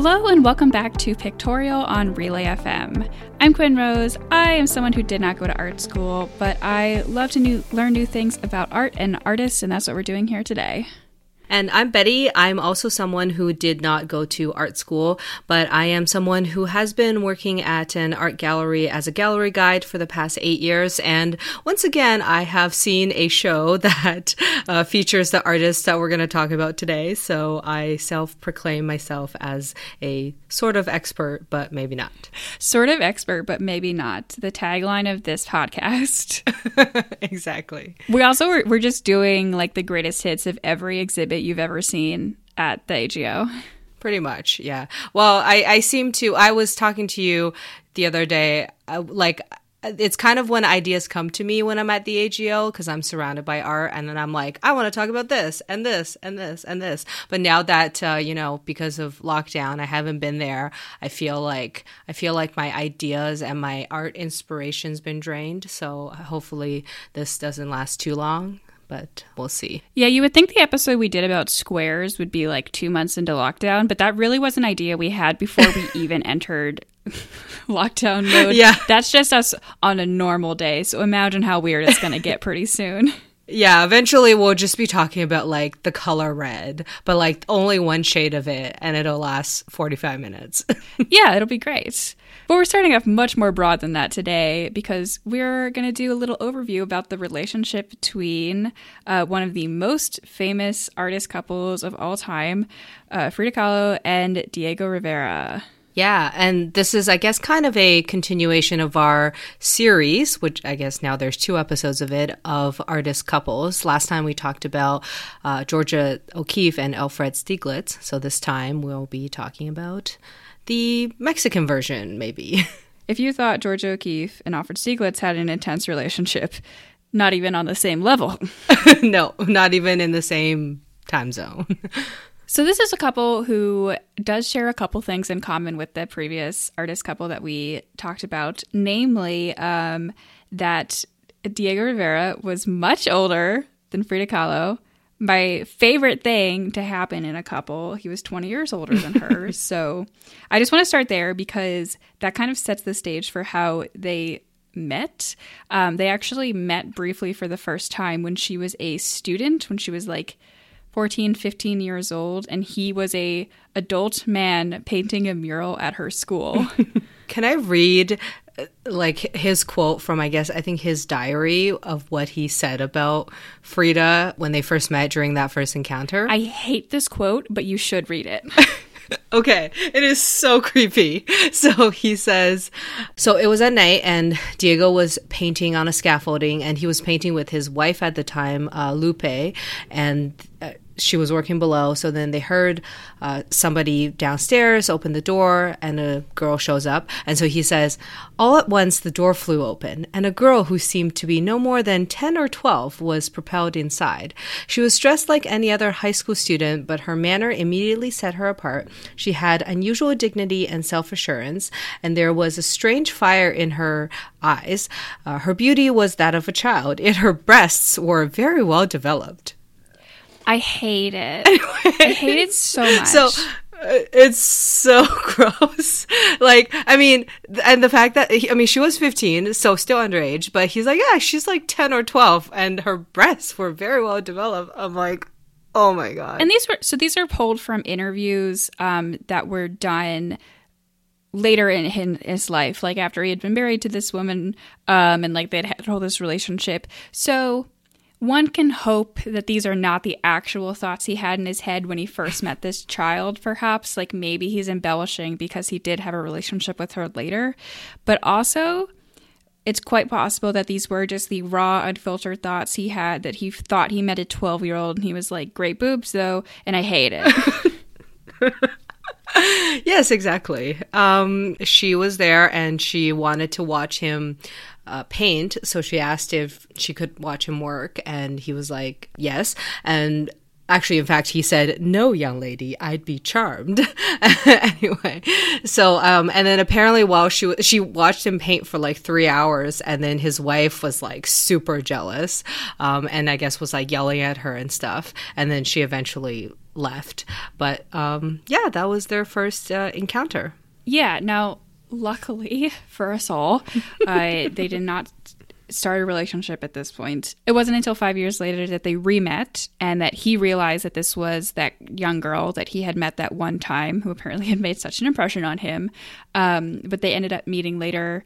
Hello and welcome back to Pictorial on Relay FM. I'm Quinn Rose. I am someone who did not go to art school, but I love to new, learn new things about art and artists, and that's what we're doing here today. And I'm Betty. I'm also someone who did not go to art school, but I am someone who has been working at an art gallery as a gallery guide for the past eight years. And once again, I have seen a show that uh, features the artists that we're going to talk about today. So I self proclaim myself as a sort of expert, but maybe not. Sort of expert, but maybe not. The tagline of this podcast. exactly. We also were, we're just doing like the greatest hits of every exhibit you've ever seen at the AGO. Pretty much, yeah. Well, I, I seem to, I was talking to you the other day, uh, like, it's kind of when ideas come to me when I'm at the AGO because I'm surrounded by art, and then I'm like, I want to talk about this and this and this and this. But now that uh, you know, because of lockdown, I haven't been there. I feel like I feel like my ideas and my art inspiration's been drained. So hopefully, this doesn't last too long but we'll see. Yeah, you would think the episode we did about squares would be like two months into lockdown, but that really was an idea we had before we even entered lockdown mode. Yeah. That's just us on a normal day. So imagine how weird it's going to get pretty soon. Yeah, eventually we'll just be talking about like the color red, but like only one shade of it and it'll last 45 minutes. yeah, it'll be great. But we're starting off much more broad than that today because we're going to do a little overview about the relationship between uh, one of the most famous artist couples of all time, uh, Frida Kahlo and Diego Rivera. Yeah, and this is, I guess, kind of a continuation of our series, which I guess now there's two episodes of it, of artist couples. Last time we talked about uh, Georgia O'Keeffe and Alfred Stieglitz. So this time we'll be talking about the Mexican version, maybe. If you thought Georgia O'Keeffe and Alfred Stieglitz had an intense relationship, not even on the same level. no, not even in the same time zone. so this is a couple who does share a couple things in common with the previous artist couple that we talked about, namely um, that Diego Rivera was much older than Frida Kahlo my favorite thing to happen in a couple. He was 20 years older than her. so I just want to start there because that kind of sets the stage for how they met. Um, they actually met briefly for the first time when she was a student, when she was like 14, 15 years old, and he was a adult man painting a mural at her school. Can I read uh, like his quote from I guess I think his diary of what he said about Frida when they first met during that first encounter. I hate this quote, but you should read it. okay, it is so creepy. So he says, so it was at night and Diego was painting on a scaffolding and he was painting with his wife at the time, uh, Lupe, and uh, she was working below. So then they heard uh, somebody downstairs open the door, and a girl shows up. And so he says, All at once the door flew open, and a girl who seemed to be no more than 10 or 12 was propelled inside. She was dressed like any other high school student, but her manner immediately set her apart. She had unusual dignity and self assurance, and there was a strange fire in her eyes. Uh, her beauty was that of a child, yet her breasts were very well developed. I hate it. I hate it so much. So uh, it's so gross. like, I mean, and the fact that I mean, she was 15, so still underage, but he's like, yeah, she's like 10 or 12, and her breasts were very well developed. I'm like, oh my god. And these were so these are pulled from interviews um, that were done later in his life, like after he had been married to this woman, um, and like they'd had all this relationship. So one can hope that these are not the actual thoughts he had in his head when he first met this child, perhaps. Like maybe he's embellishing because he did have a relationship with her later. But also, it's quite possible that these were just the raw, unfiltered thoughts he had that he thought he met a 12 year old and he was like, great boobs though, and I hate it. yes, exactly. Um, she was there and she wanted to watch him uh, paint. So she asked if she could watch him work, and he was like, yes. And actually in fact he said no young lady i'd be charmed anyway so um and then apparently while she she watched him paint for like three hours and then his wife was like super jealous um and i guess was like yelling at her and stuff and then she eventually left. But um, yeah, that was their first uh, encounter. Yeah. Now, luckily for us all, uh, they did not start a relationship at this point. It wasn't until five years later that they re-met and that he realized that this was that young girl that he had met that one time who apparently had made such an impression on him. Um, but they ended up meeting later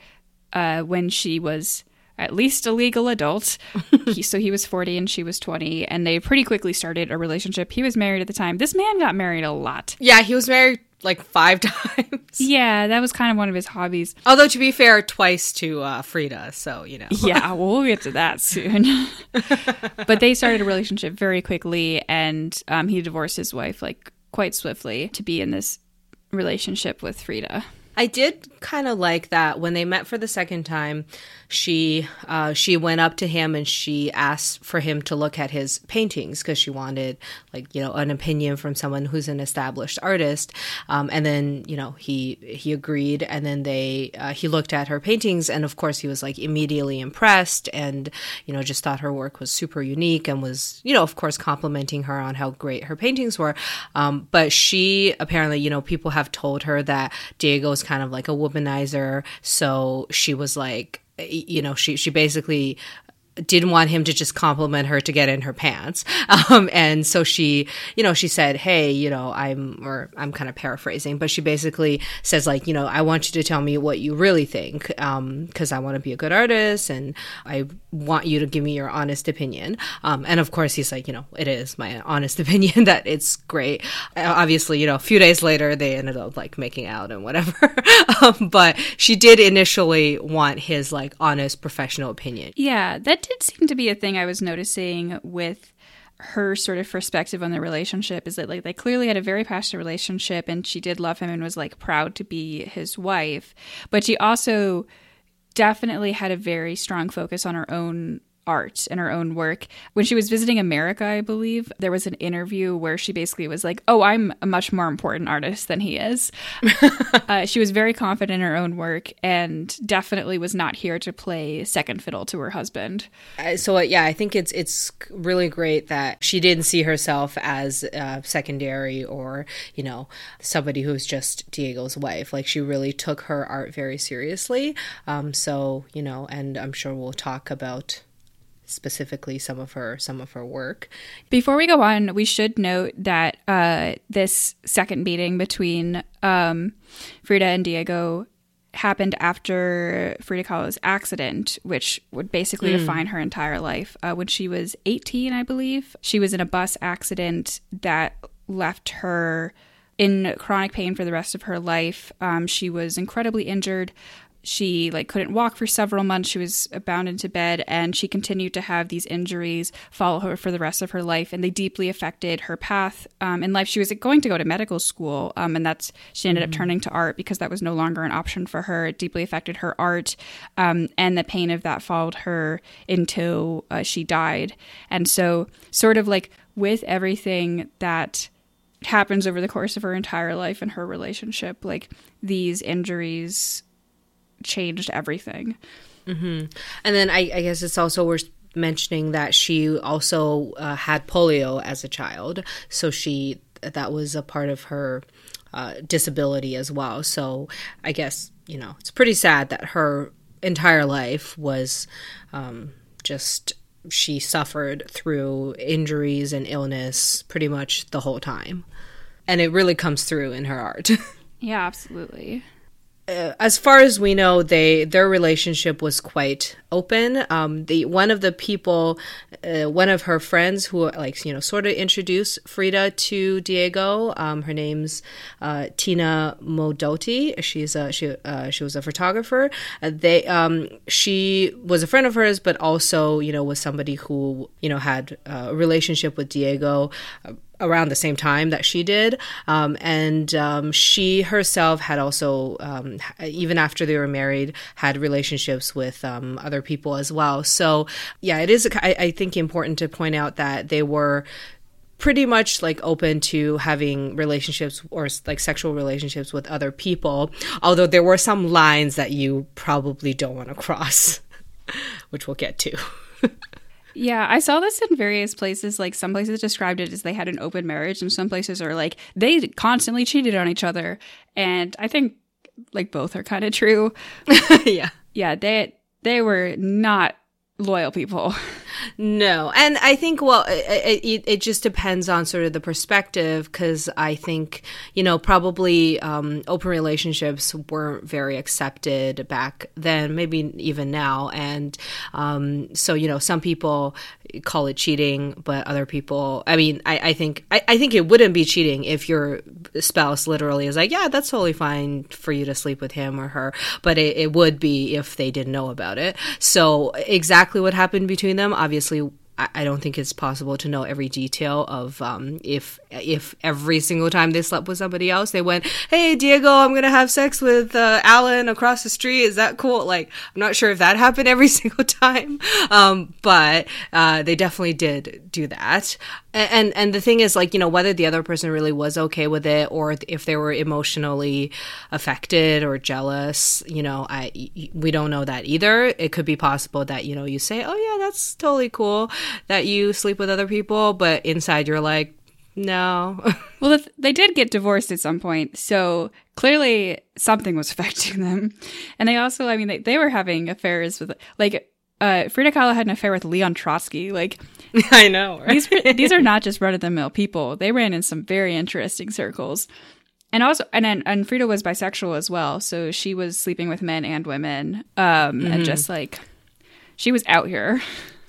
uh, when she was at least a legal adult. he, so he was 40 and she was 20, and they pretty quickly started a relationship. He was married at the time. This man got married a lot. Yeah, he was married like five times. Yeah, that was kind of one of his hobbies. Although, to be fair, twice to uh, Frida, so, you know. yeah, well, we'll get to that soon. but they started a relationship very quickly, and um, he divorced his wife like quite swiftly to be in this relationship with Frida. I did kind of like that when they met for the second time. She uh, she went up to him and she asked for him to look at his paintings because she wanted like you know an opinion from someone who's an established artist. Um, and then you know he he agreed, and then they uh, he looked at her paintings, and of course he was like immediately impressed, and you know just thought her work was super unique, and was you know of course complimenting her on how great her paintings were. Um, but she apparently you know people have told her that Diego Diego's kind of like a womanizer, so she was like you know she she basically didn't want him to just compliment her to get in her pants. Um, and so she, you know, she said, Hey, you know, I'm, or I'm kind of paraphrasing, but she basically says like, you know, I want you to tell me what you really think. Um, cause I want to be a good artist and I want you to give me your honest opinion. Um, and of course he's like, you know, it is my honest opinion that it's great. Uh, obviously, you know, a few days later they ended up like making out and whatever. um, but she did initially want his like honest professional opinion. Yeah. That did seem to be a thing I was noticing with her sort of perspective on the relationship is that like they clearly had a very passionate relationship and she did love him and was like proud to be his wife. But she also definitely had a very strong focus on her own art and her own work. When she was visiting America, I believe, there was an interview where she basically was like, Oh, I'm a much more important artist than he is. uh, she was very confident in her own work and definitely was not here to play second fiddle to her husband. Uh, so, uh, yeah, I think it's, it's really great that she didn't see herself as uh, secondary or, you know, somebody who's just Diego's wife. Like, she really took her art very seriously. Um, so, you know, and I'm sure we'll talk about specifically some of her some of her work. Before we go on, we should note that uh, this second meeting between um, Frida and Diego happened after Frida Kahlo's accident, which would basically mm. define her entire life. Uh, when she was 18, I believe, she was in a bus accident that left her in chronic pain for the rest of her life. Um, she was incredibly injured she like couldn't walk for several months. She was bound into bed and she continued to have these injuries follow her for the rest of her life and they deeply affected her path um, in life. She was going to go to medical school um, and that's she ended mm-hmm. up turning to art because that was no longer an option for her. It deeply affected her art um, and the pain of that followed her until uh, she died. And so sort of like with everything that happens over the course of her entire life and her relationship like these injuries changed everything. Mm-hmm. And then I, I, guess it's also worth mentioning that she also uh, had polio as a child, so she that was a part of her uh, disability as well. So I guess you know it's pretty sad that her entire life was um, just she suffered through injuries and illness pretty much the whole time, and it really comes through in her art. yeah, absolutely uh, as far as we know, they their relationship was quite open. Um, the one of the people, uh, one of her friends who like you know sort of introduced Frida to Diego. Um, her name's uh, Tina Modotti. She's a she uh, she was a photographer. Uh, they um, she was a friend of hers, but also you know was somebody who you know had a relationship with Diego around the same time that she did. Um, and um, she herself had also, um, even after they were married, had relationships with um, other people as well. So, yeah, it is, I, I think, important to point out that they were pretty much like open to having relationships or like sexual relationships with other people although there were some lines that you probably don't want to cross which we'll get to Yeah, I saw this in various places. Like some places described it as they had an open marriage, and some places are like they constantly cheated on each other. And I think like both are kind of true. yeah. Yeah, they they were not loyal people. No, and I think well, it, it, it just depends on sort of the perspective because I think you know probably um, open relationships weren't very accepted back then, maybe even now, and um, so you know some people call it cheating, but other people, I mean, I, I think I, I think it wouldn't be cheating if your spouse literally is like, yeah, that's totally fine for you to sleep with him or her, but it, it would be if they didn't know about it. So exactly what happened between them, obviously I don't think it's possible to know every detail of um, if if every single time they slept with somebody else, they went, "Hey, Diego, I'm gonna have sex with uh, Alan across the street. Is that cool?" Like, I'm not sure if that happened every single time, um, but uh, they definitely did do that. And and the thing is, like, you know, whether the other person really was okay with it or if they were emotionally affected or jealous, you know, I we don't know that either. It could be possible that you know you say, "Oh yeah, that's totally cool." that you sleep with other people, but inside you're like, no. well, they did get divorced at some point, so clearly something was affecting them. And they also, I mean, they, they were having affairs with, like, uh, Frida Kahlo had an affair with Leon Trotsky. Like, I know. Right? These these are not just run of the mill people. They ran in some very interesting circles, and also, and and Frida was bisexual as well. So she was sleeping with men and women, um, mm-hmm. and just like she was out here.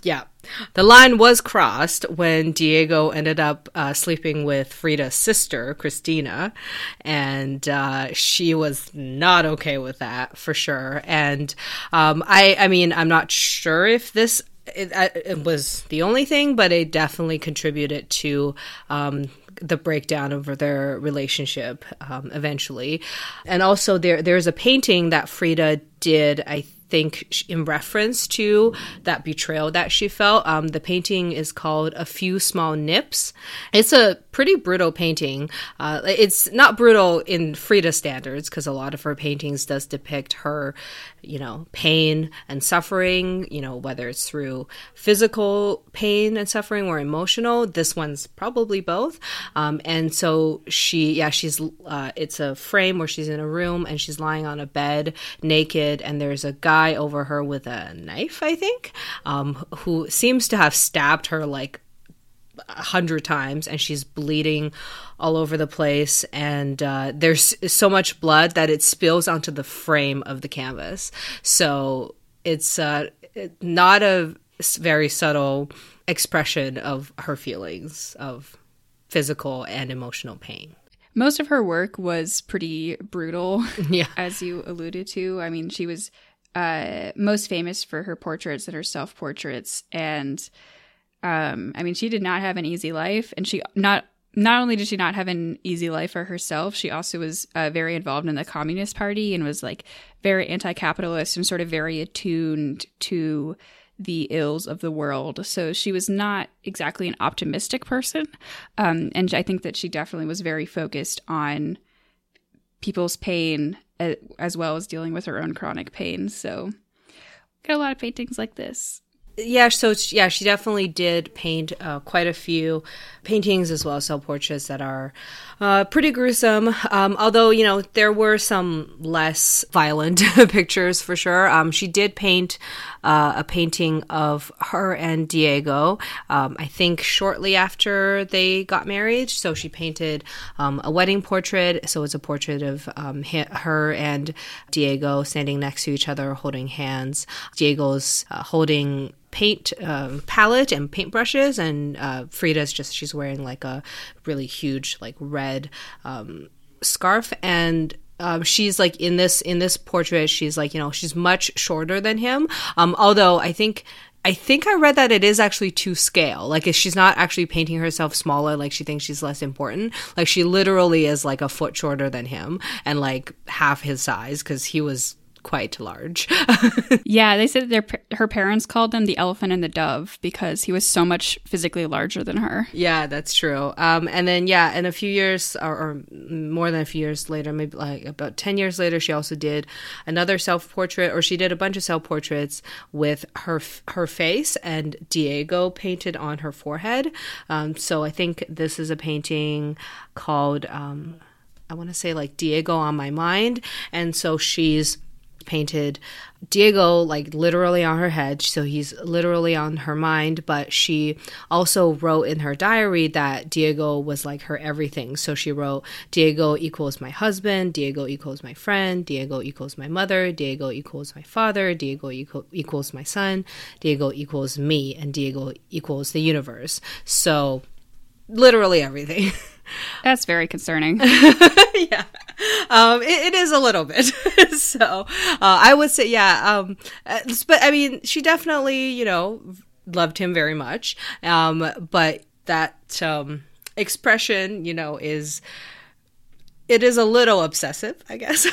Yeah. The line was crossed when Diego ended up uh, sleeping with Frida's sister, Cristina, and uh, she was not okay with that for sure. And um, I, I mean, I'm not sure if this it, it, was the only thing, but it definitely contributed to um, the breakdown of their relationship um, eventually. And also, there there's a painting that Frida did, I think in reference to that betrayal that she felt. Um, the painting is called A Few Small Nips. It's a pretty brutal painting. Uh, it's not brutal in Frida standards because a lot of her paintings does depict her, you know, pain and suffering, you know, whether it's through physical pain and suffering or emotional. This one's probably both. Um, and so she, yeah, she's, uh, it's a frame where she's in a room and she's lying on a bed naked and there's a guy over her with a knife, I think, um, who seems to have stabbed her like a hundred times and she's bleeding all over the place and uh, there's so much blood that it spills onto the frame of the canvas. So it's uh, not a very subtle expression of her feelings of physical and emotional pain. Most of her work was pretty brutal yeah. as you alluded to. I mean she was uh, most famous for her portraits and her self portraits. And um, I mean, she did not have an easy life, and she not not only did she not have an easy life for herself, she also was uh, very involved in the Communist Party and was like very anti-capitalist and sort of very attuned to the ills of the world. So she was not exactly an optimistic person, um, and I think that she definitely was very focused on people's pain as well as dealing with her own chronic pain. So, got a lot of paintings like this. Yeah, so yeah, she definitely did paint uh, quite a few paintings as well as self portraits that are uh, pretty gruesome. Um, although you know there were some less violent pictures for sure. Um, she did paint uh, a painting of her and Diego. Um, I think shortly after they got married. So she painted um, a wedding portrait. So it's a portrait of um, her and Diego standing next to each other, holding hands. Diego's uh, holding paint um, palette and paintbrushes, and uh, Frida's just she's wearing like a really huge like red um, scarf and um, she's like in this in this portrait she's like you know she's much shorter than him um, although i think I think I read that it is actually to scale. Like, she's not actually painting herself smaller, like she thinks she's less important. Like, she literally is like a foot shorter than him and like half his size because he was quite large. yeah, they said their her parents called him the elephant and the dove because he was so much physically larger than her. Yeah, that's true. Um, and then yeah, in a few years or, or more than a few years later, maybe like about ten years later, she also did another self portrait, or she did a bunch of self portraits with her her face and Diego painted on her forehead. Um, so I think this is a painting called. Um, I want to say like Diego on my mind. And so she's painted Diego like literally on her head, so he's literally on her mind, but she also wrote in her diary that Diego was like her everything. So she wrote Diego equals my husband, Diego equals my friend, Diego equals my mother, Diego equals my father, Diego equal, equals my son, Diego equals me, and Diego equals the universe. So literally everything. That's very concerning. yeah, um, it, it is a little bit. so uh, I would say, yeah. Um, uh, but I mean, she definitely, you know, loved him very much. Um, but that um, expression, you know, is it is a little obsessive, I guess.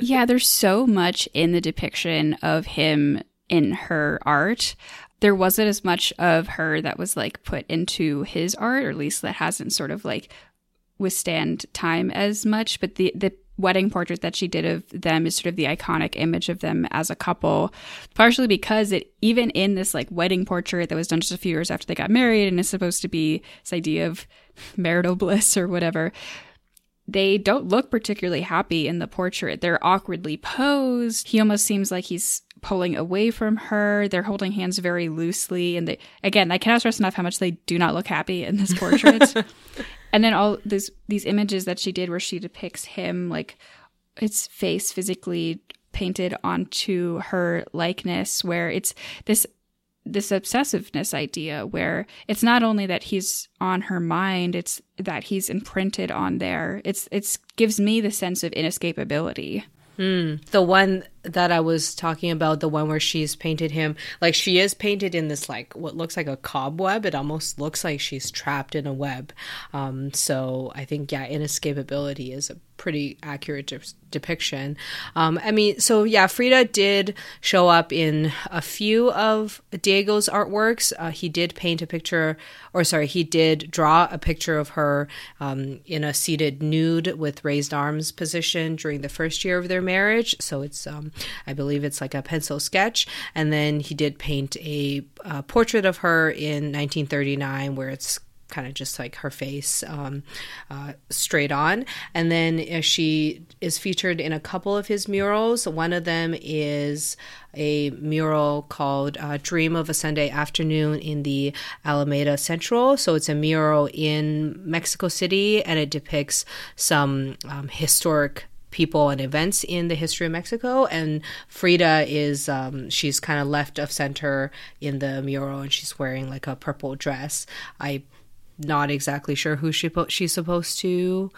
yeah, there's so much in the depiction of him in her art there wasn't as much of her that was like put into his art, or at least that hasn't sort of like withstand time as much. But the the wedding portrait that she did of them is sort of the iconic image of them as a couple, partially because it even in this like wedding portrait that was done just a few years after they got married and is supposed to be this idea of marital bliss or whatever. They don't look particularly happy in the portrait. They're awkwardly posed. He almost seems like he's pulling away from her. They're holding hands very loosely. And they, again, I cannot stress enough how much they do not look happy in this portrait. and then all these, these images that she did where she depicts him, like his face physically painted onto her likeness, where it's this this obsessiveness idea where it's not only that he's on her mind it's that he's imprinted on there it's it's gives me the sense of inescapability Mm, the one that I was talking about, the one where she's painted him, like she is painted in this like what looks like a cobweb. It almost looks like she's trapped in a web. Um, so I think yeah, inescapability is a pretty accurate de- depiction. Um, I mean, so yeah, Frida did show up in a few of Diego's artworks. Uh, he did paint a picture, or sorry, he did draw a picture of her um, in a seated nude with raised arms position during the first year of their marriage. So it's, um, I believe it's like a pencil sketch. And then he did paint a, a portrait of her in 1939 where it's kind of just like her face um, uh, straight on. And then uh, she is featured in a couple of his murals. One of them is a mural called uh, Dream of a Sunday Afternoon in the Alameda Central. So it's a mural in Mexico City and it depicts some um, historic people and events in the history of Mexico. And Frida is, um, she's kind of left of center in the mural and she's wearing like a purple dress. I'm not exactly sure who she po- she's supposed to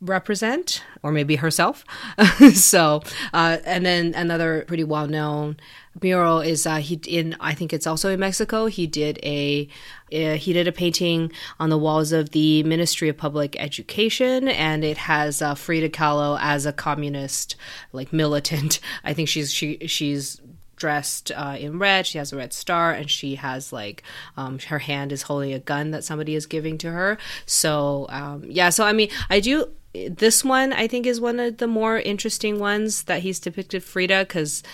represent or maybe herself. So uh, and then another pretty well known mural is uh, he in I think it's also in Mexico he did a uh, he did a painting on the walls of the Ministry of Public Education and it has uh, Frida Kahlo as a communist like militant. I think she's she she's dressed uh, in red. She has a red star, and she has like um, her hand is holding a gun that somebody is giving to her. So um, yeah, so I mean, I do. This one I think is one of the more interesting ones that he's depicted Frida because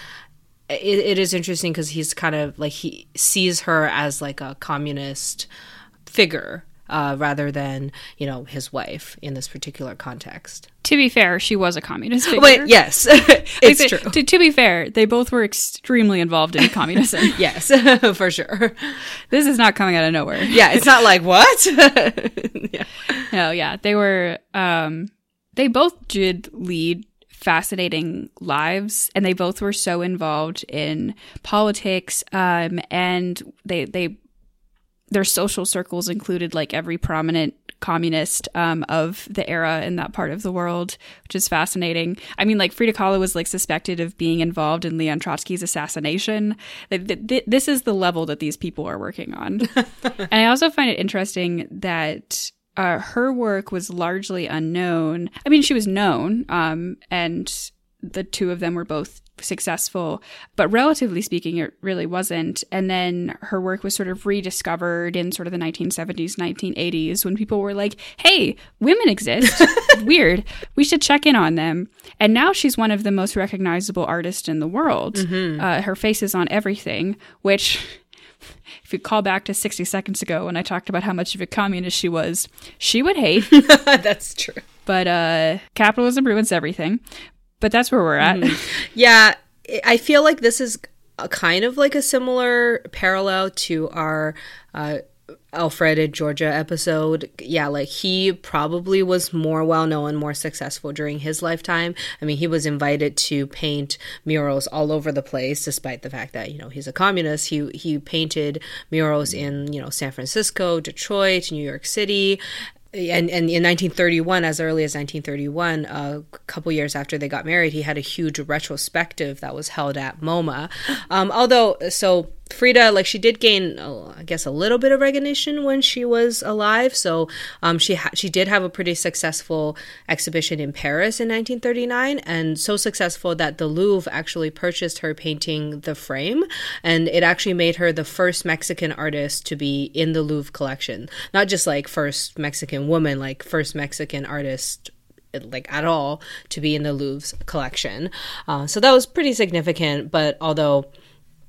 it, it is interesting because he's kind of like he sees her as like a communist figure uh, rather than you know his wife in this particular context. To be fair, she was a communist figure. Wait, yes, it's like, true. To, to, be fair, they both were extremely involved in communism. yes, for sure. This is not coming out of nowhere. Yeah, it's not like what. yeah. No, yeah, they were. Um, they both did lead fascinating lives and they both were so involved in politics um, and they they their social circles included like every prominent communist um, of the era in that part of the world, which is fascinating. I mean, like Frida Kahlo was like suspected of being involved in Leon Trotsky's assassination. This is the level that these people are working on. and I also find it interesting that uh, her work was largely unknown. I mean, she was known, um, and the two of them were both successful, but relatively speaking, it really wasn't. And then her work was sort of rediscovered in sort of the 1970s, 1980s when people were like, hey, women exist. Weird. We should check in on them. And now she's one of the most recognizable artists in the world. Mm-hmm. Uh, her face is on everything, which. If you call back to 60 seconds ago when I talked about how much of a communist she was, she would hate. That's true. But uh, capitalism ruins everything but that's where we're at. Mm-hmm. Yeah, I feel like this is a kind of like a similar parallel to our uh, Alfred Georgia episode. Yeah, like he probably was more well known, more successful during his lifetime. I mean, he was invited to paint murals all over the place, despite the fact that you know he's a communist. He he painted murals in you know San Francisco, Detroit, New York City, and, in 1931, as early as 1931, a couple years after they got married, he had a huge retrospective that was held at MoMA. Um, although, so Frida, like she did gain, uh, I guess, a little bit of recognition when she was alive. So um, she ha- she did have a pretty successful exhibition in Paris in 1939, and so successful that the Louvre actually purchased her painting The Frame, and it actually made her the first Mexican artist to be in the Louvre collection. Not just like first Mexican woman, like first Mexican artist like at all to be in the Louvre's collection. Uh, so that was pretty significant. But although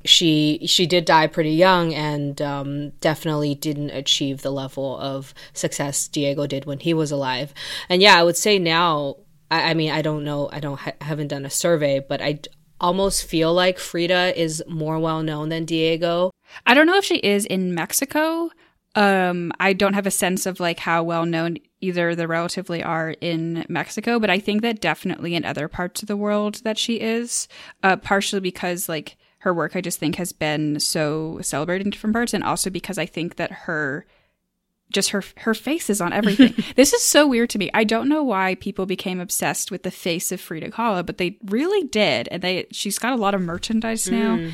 she she did die pretty young and um, definitely didn't achieve the level of success Diego did when he was alive. And yeah, I would say now. I, I mean, I don't know. I don't ha- haven't done a survey, but I almost feel like Frida is more well known than Diego. I don't know if she is in Mexico. Um, I don't have a sense of like how well known either the relatively are in Mexico, but I think that definitely in other parts of the world that she is. Uh, partially because like her work I just think has been so celebrated in different parts and also because I think that her just her her face is on everything. this is so weird to me. I don't know why people became obsessed with the face of Frida Kahlo, but they really did. And they she's got a lot of merchandise now, mm.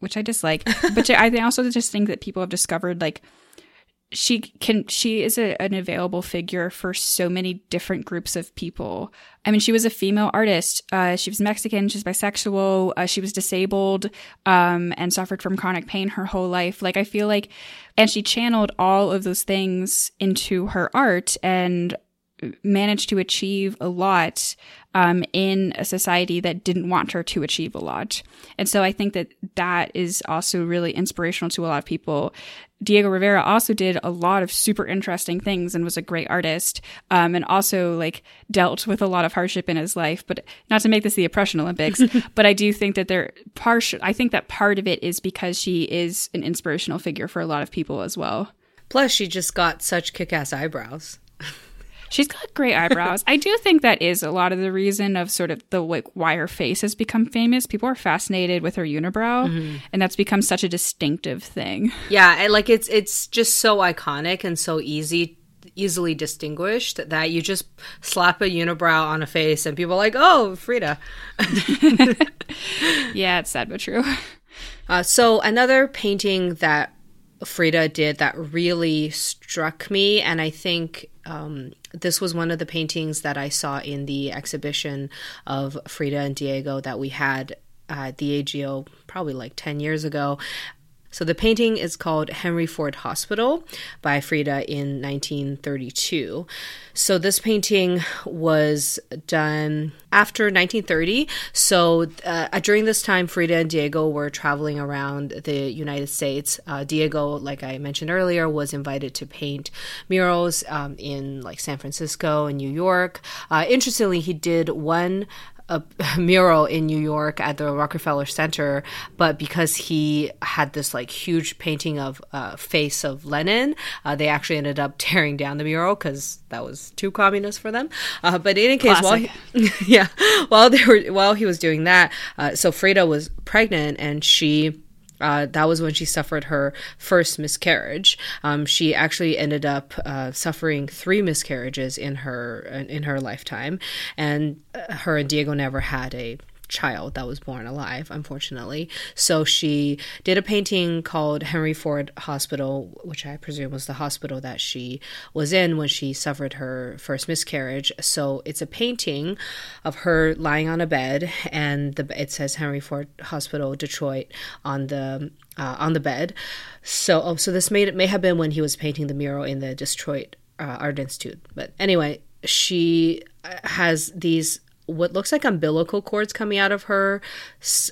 which I dislike. but I also just think that people have discovered like she can she is a, an available figure for so many different groups of people i mean she was a female artist uh, she was mexican she's bisexual uh, she was disabled um, and suffered from chronic pain her whole life like i feel like and she channeled all of those things into her art and managed to achieve a lot um, in a society that didn't want her to achieve a lot. And so I think that that is also really inspirational to a lot of people. Diego Rivera also did a lot of super interesting things and was a great artist, um, and also like dealt with a lot of hardship in his life. But not to make this the oppression Olympics, but I do think that there partial. I think that part of it is because she is an inspirational figure for a lot of people as well. Plus, she just got such kick-ass eyebrows. She's got great eyebrows. I do think that is a lot of the reason of sort of the like why her face has become famous. People are fascinated with her unibrow, mm-hmm. and that's become such a distinctive thing. Yeah, and like it's it's just so iconic and so easy easily distinguished that you just slap a unibrow on a face and people are like, "Oh, Frida." yeah, it's sad but true. Uh, so another painting that Frida did that really struck me, and I think um, this was one of the paintings that I saw in the exhibition of Frida and Diego that we had at the AGO probably like 10 years ago. So the painting is called Henry Ford Hospital by Frida in 1932. So this painting was done after 1930. So uh, during this time, Frida and Diego were traveling around the United States. Uh, Diego, like I mentioned earlier, was invited to paint murals um, in like San Francisco and New York. Uh, interestingly, he did one a mural in New York at the Rockefeller Center, but because he had this like huge painting of uh, face of Lenin, uh, they actually ended up tearing down the mural because that was too communist for them. Uh, but in any case, while he, yeah, while they were while he was doing that, uh, so Frida was pregnant and she uh, that was when she suffered her first miscarriage. Um, she actually ended up uh, suffering three miscarriages in her in her lifetime, and uh, her and Diego never had a child that was born alive, unfortunately. So she did a painting called Henry Ford Hospital, which I presume was the hospital that she was in when she suffered her first miscarriage. So it's a painting of her lying on a bed, and the, it says Henry Ford Hospital, Detroit, on the uh, on the bed. So, oh, so this may may have been when he was painting the mural in the Detroit uh, Art Institute. But anyway, she has these what looks like umbilical cords coming out of her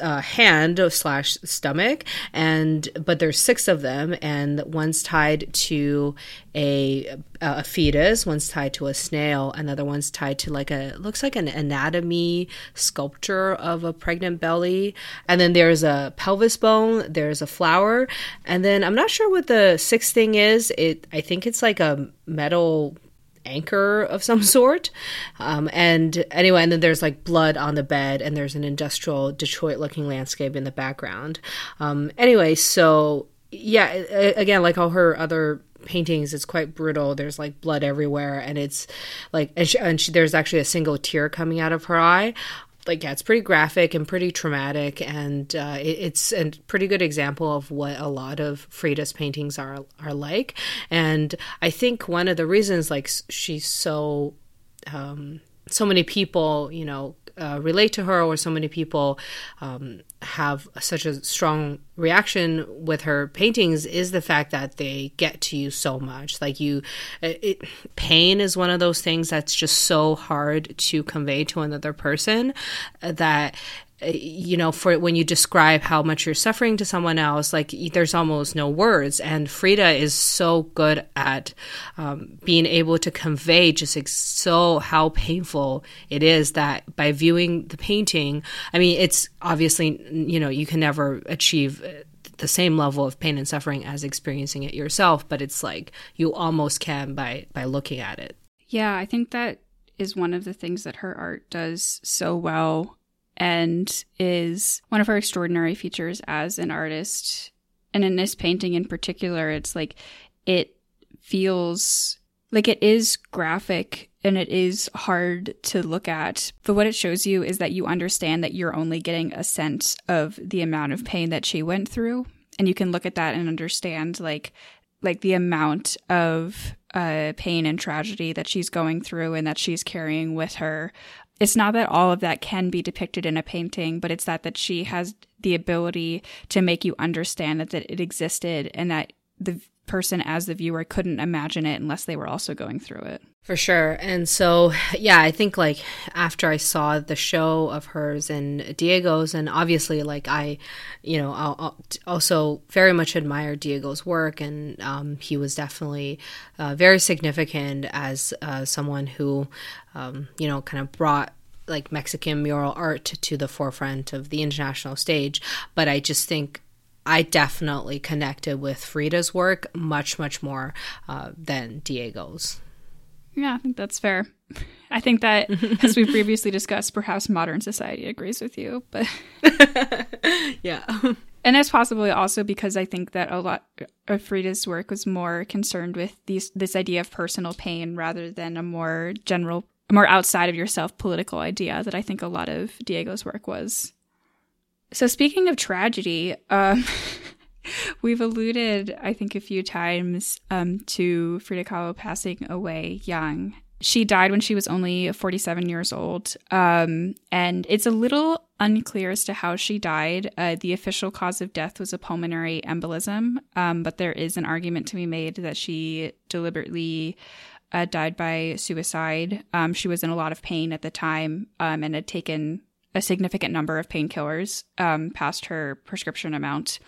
uh, hand slash stomach and but there's six of them and one's tied to a a fetus one's tied to a snail another one's tied to like a looks like an anatomy sculpture of a pregnant belly and then there's a pelvis bone there's a flower and then i'm not sure what the sixth thing is. It i think it's like a metal anchor of some sort. Um, and anyway, and then there's like blood on the bed, and there's an industrial Detroit looking landscape in the background. Um, anyway, so yeah, again, like all her other paintings it's quite brutal there's like blood everywhere and it's like and, she, and she, there's actually a single tear coming out of her eye like yeah, it's pretty graphic and pretty traumatic, and uh, it, it's a pretty good example of what a lot of Frida's paintings are are like. And I think one of the reasons, like she's so, um, so many people, you know, uh, relate to her or so many people um, have such a strong reaction with her paintings is the fact that they get to you so much. Like you it, pain is one of those things that's just so hard to convey to another person that you know, for when you describe how much you're suffering to someone else, like there's almost no words. And Frida is so good at um, being able to convey just ex- so how painful it is that by viewing the painting, I mean, it's obviously, you know, you can never achieve the same level of pain and suffering as experiencing it yourself, but it's like you almost can by by looking at it. Yeah, I think that is one of the things that her art does so well and is one of her extraordinary features as an artist. And in this painting in particular, it's like it feels like it is graphic and it is hard to look at. But what it shows you is that you understand that you're only getting a sense of the amount of pain that she went through. And you can look at that and understand like like the amount of uh, pain and tragedy that she's going through and that she's carrying with her it's not that all of that can be depicted in a painting, but it's that that she has the ability to make you understand that, that it existed and that the person as the viewer couldn't imagine it unless they were also going through it. For sure. And so, yeah, I think like after I saw the show of hers and Diego's, and obviously, like, I, you know, I'll, also very much admire Diego's work, and um, he was definitely uh, very significant as uh, someone who, um, you know, kind of brought like Mexican mural art to the forefront of the international stage. But I just think I definitely connected with Frida's work much, much more uh, than Diego's. Yeah, I think that's fair. I think that, as we previously discussed, perhaps modern society agrees with you, but yeah. And that's possibly also because I think that a lot of Frida's work was more concerned with these this idea of personal pain rather than a more general, more outside of yourself political idea that I think a lot of Diego's work was. So speaking of tragedy, um, we've alluded, I think, a few times um, to Frida Kahlo passing away young. She died when she was only 47 years old. Um, and it's a little unclear as to how she died. Uh, the official cause of death was a pulmonary embolism, um, but there is an argument to be made that she deliberately uh, died by suicide. Um, she was in a lot of pain at the time um, and had taken a significant number of painkillers um, past her prescription amount.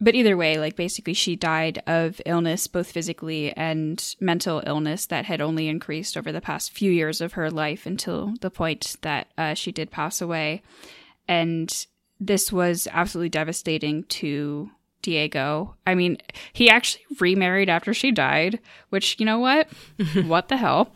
But either way, like basically, she died of illness, both physically and mental illness, that had only increased over the past few years of her life until the point that uh, she did pass away. And this was absolutely devastating to Diego. I mean, he actually remarried after she died, which, you know what? what the hell?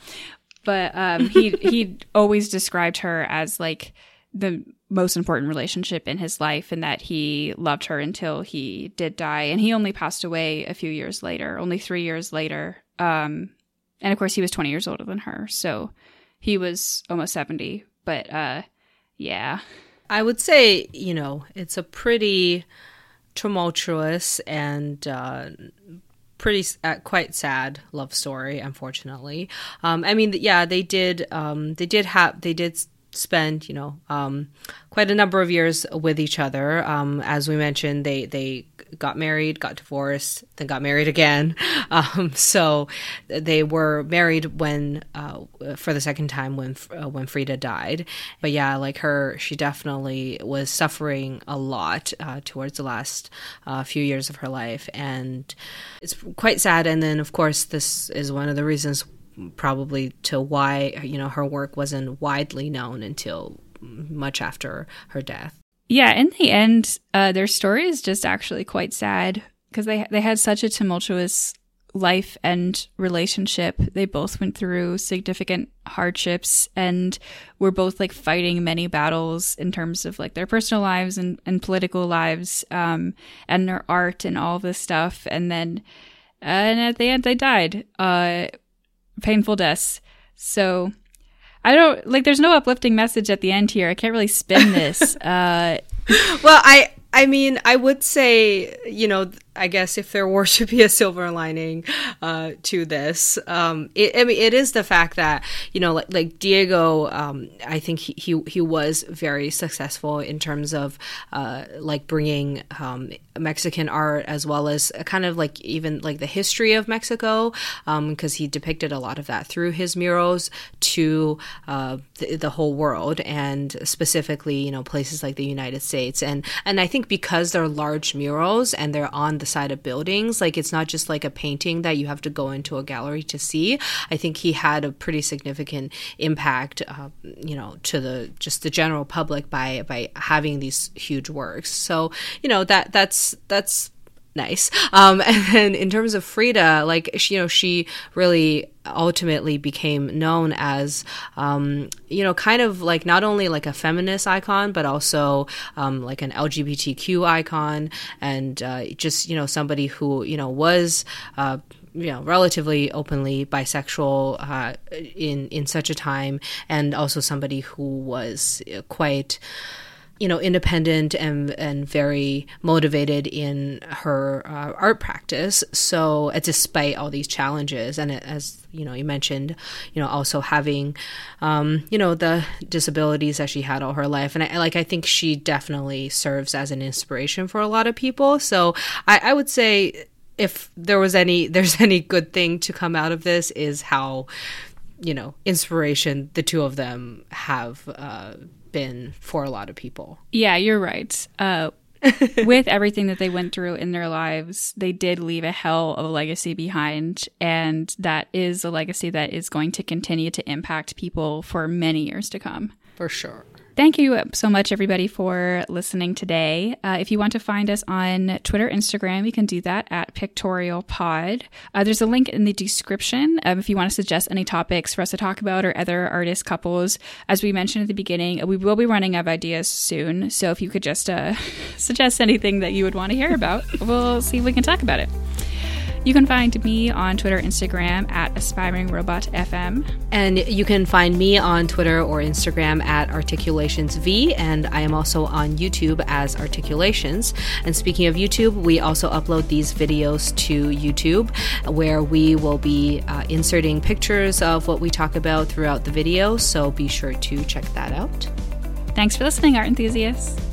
But um, he he always described her as like the most important relationship in his life and that he loved her until he did die. And he only passed away a few years later only three years later. Um, and of course he was 20 years older than her. So he was almost 70 but uh, Yeah. I would say, you know, it's a pretty tumultuous and uh, pretty uh, quite sad love story. Unfortunately, um, I mean, yeah, they did. Um, they did have. They did spend, you know, um, quite a number of years with each other. Um, as we mentioned, they they got married, got divorced, then got married again. Um, so they were married when uh, for the second time when uh, when Frida died. But yeah, like her, she definitely was suffering a lot uh, towards the last uh, few years of her life, and it's quite sad. And then, of course, this is one of the reasons probably to why you know her work wasn't widely known until much after her death. Yeah, in the end, uh, their story is just actually quite sad because they they had such a tumultuous life and relationship. They both went through significant hardships and were both like fighting many battles in terms of like their personal lives and, and political lives um, and their art and all this stuff. And then, and at the end, they died. Uh, painful deaths. So I don't like there's no uplifting message at the end here. I can't really spin this. uh well, I I mean, I would say, you know, I guess if there were to be a silver lining uh, to this, um, it, I mean, it is the fact that you know, like, like Diego, um, I think he, he, he was very successful in terms of uh, like bringing um, Mexican art as well as kind of like even like the history of Mexico, because um, he depicted a lot of that through his murals to uh, the, the whole world and specifically, you know, places like the United States, and and I think because they're large murals and they're on the side of buildings. Like it's not just like a painting that you have to go into a gallery to see. I think he had a pretty significant impact, uh, you know, to the just the general public by by having these huge works. So you know that that's that's nice. Um, and then in terms of Frida, like she, you know, she really ultimately became known as, um, you know, kind of like not only like a feminist icon, but also um, like an LGBTQ icon, and uh, just you know somebody who you know was. Uh, you know, relatively openly bisexual uh, in in such a time, and also somebody who was quite you know, independent and and very motivated in her uh, art practice. So, uh, despite all these challenges, and it, as you know, you mentioned, you know, also having, um, you know, the disabilities that she had all her life, and I like I think she definitely serves as an inspiration for a lot of people. So, I, I would say if there was any there's any good thing to come out of this is how you know inspiration the two of them have uh, been for a lot of people. Yeah, you're right. Uh, with everything that they went through in their lives, they did leave a hell of a legacy behind. And that is a legacy that is going to continue to impact people for many years to come. For sure. Thank you so much, everybody, for listening today. Uh, if you want to find us on Twitter, Instagram, you can do that at Pictorial Pod. Uh, there's a link in the description um, if you want to suggest any topics for us to talk about or other artist couples. As we mentioned at the beginning, we will be running out of ideas soon. So if you could just uh, suggest anything that you would want to hear about, we'll see if we can talk about it. You can find me on Twitter, Instagram at aspiringrobotfm. And you can find me on Twitter or Instagram at articulationsv. And I am also on YouTube as Articulations. And speaking of YouTube, we also upload these videos to YouTube where we will be uh, inserting pictures of what we talk about throughout the video. So be sure to check that out. Thanks for listening, art enthusiasts.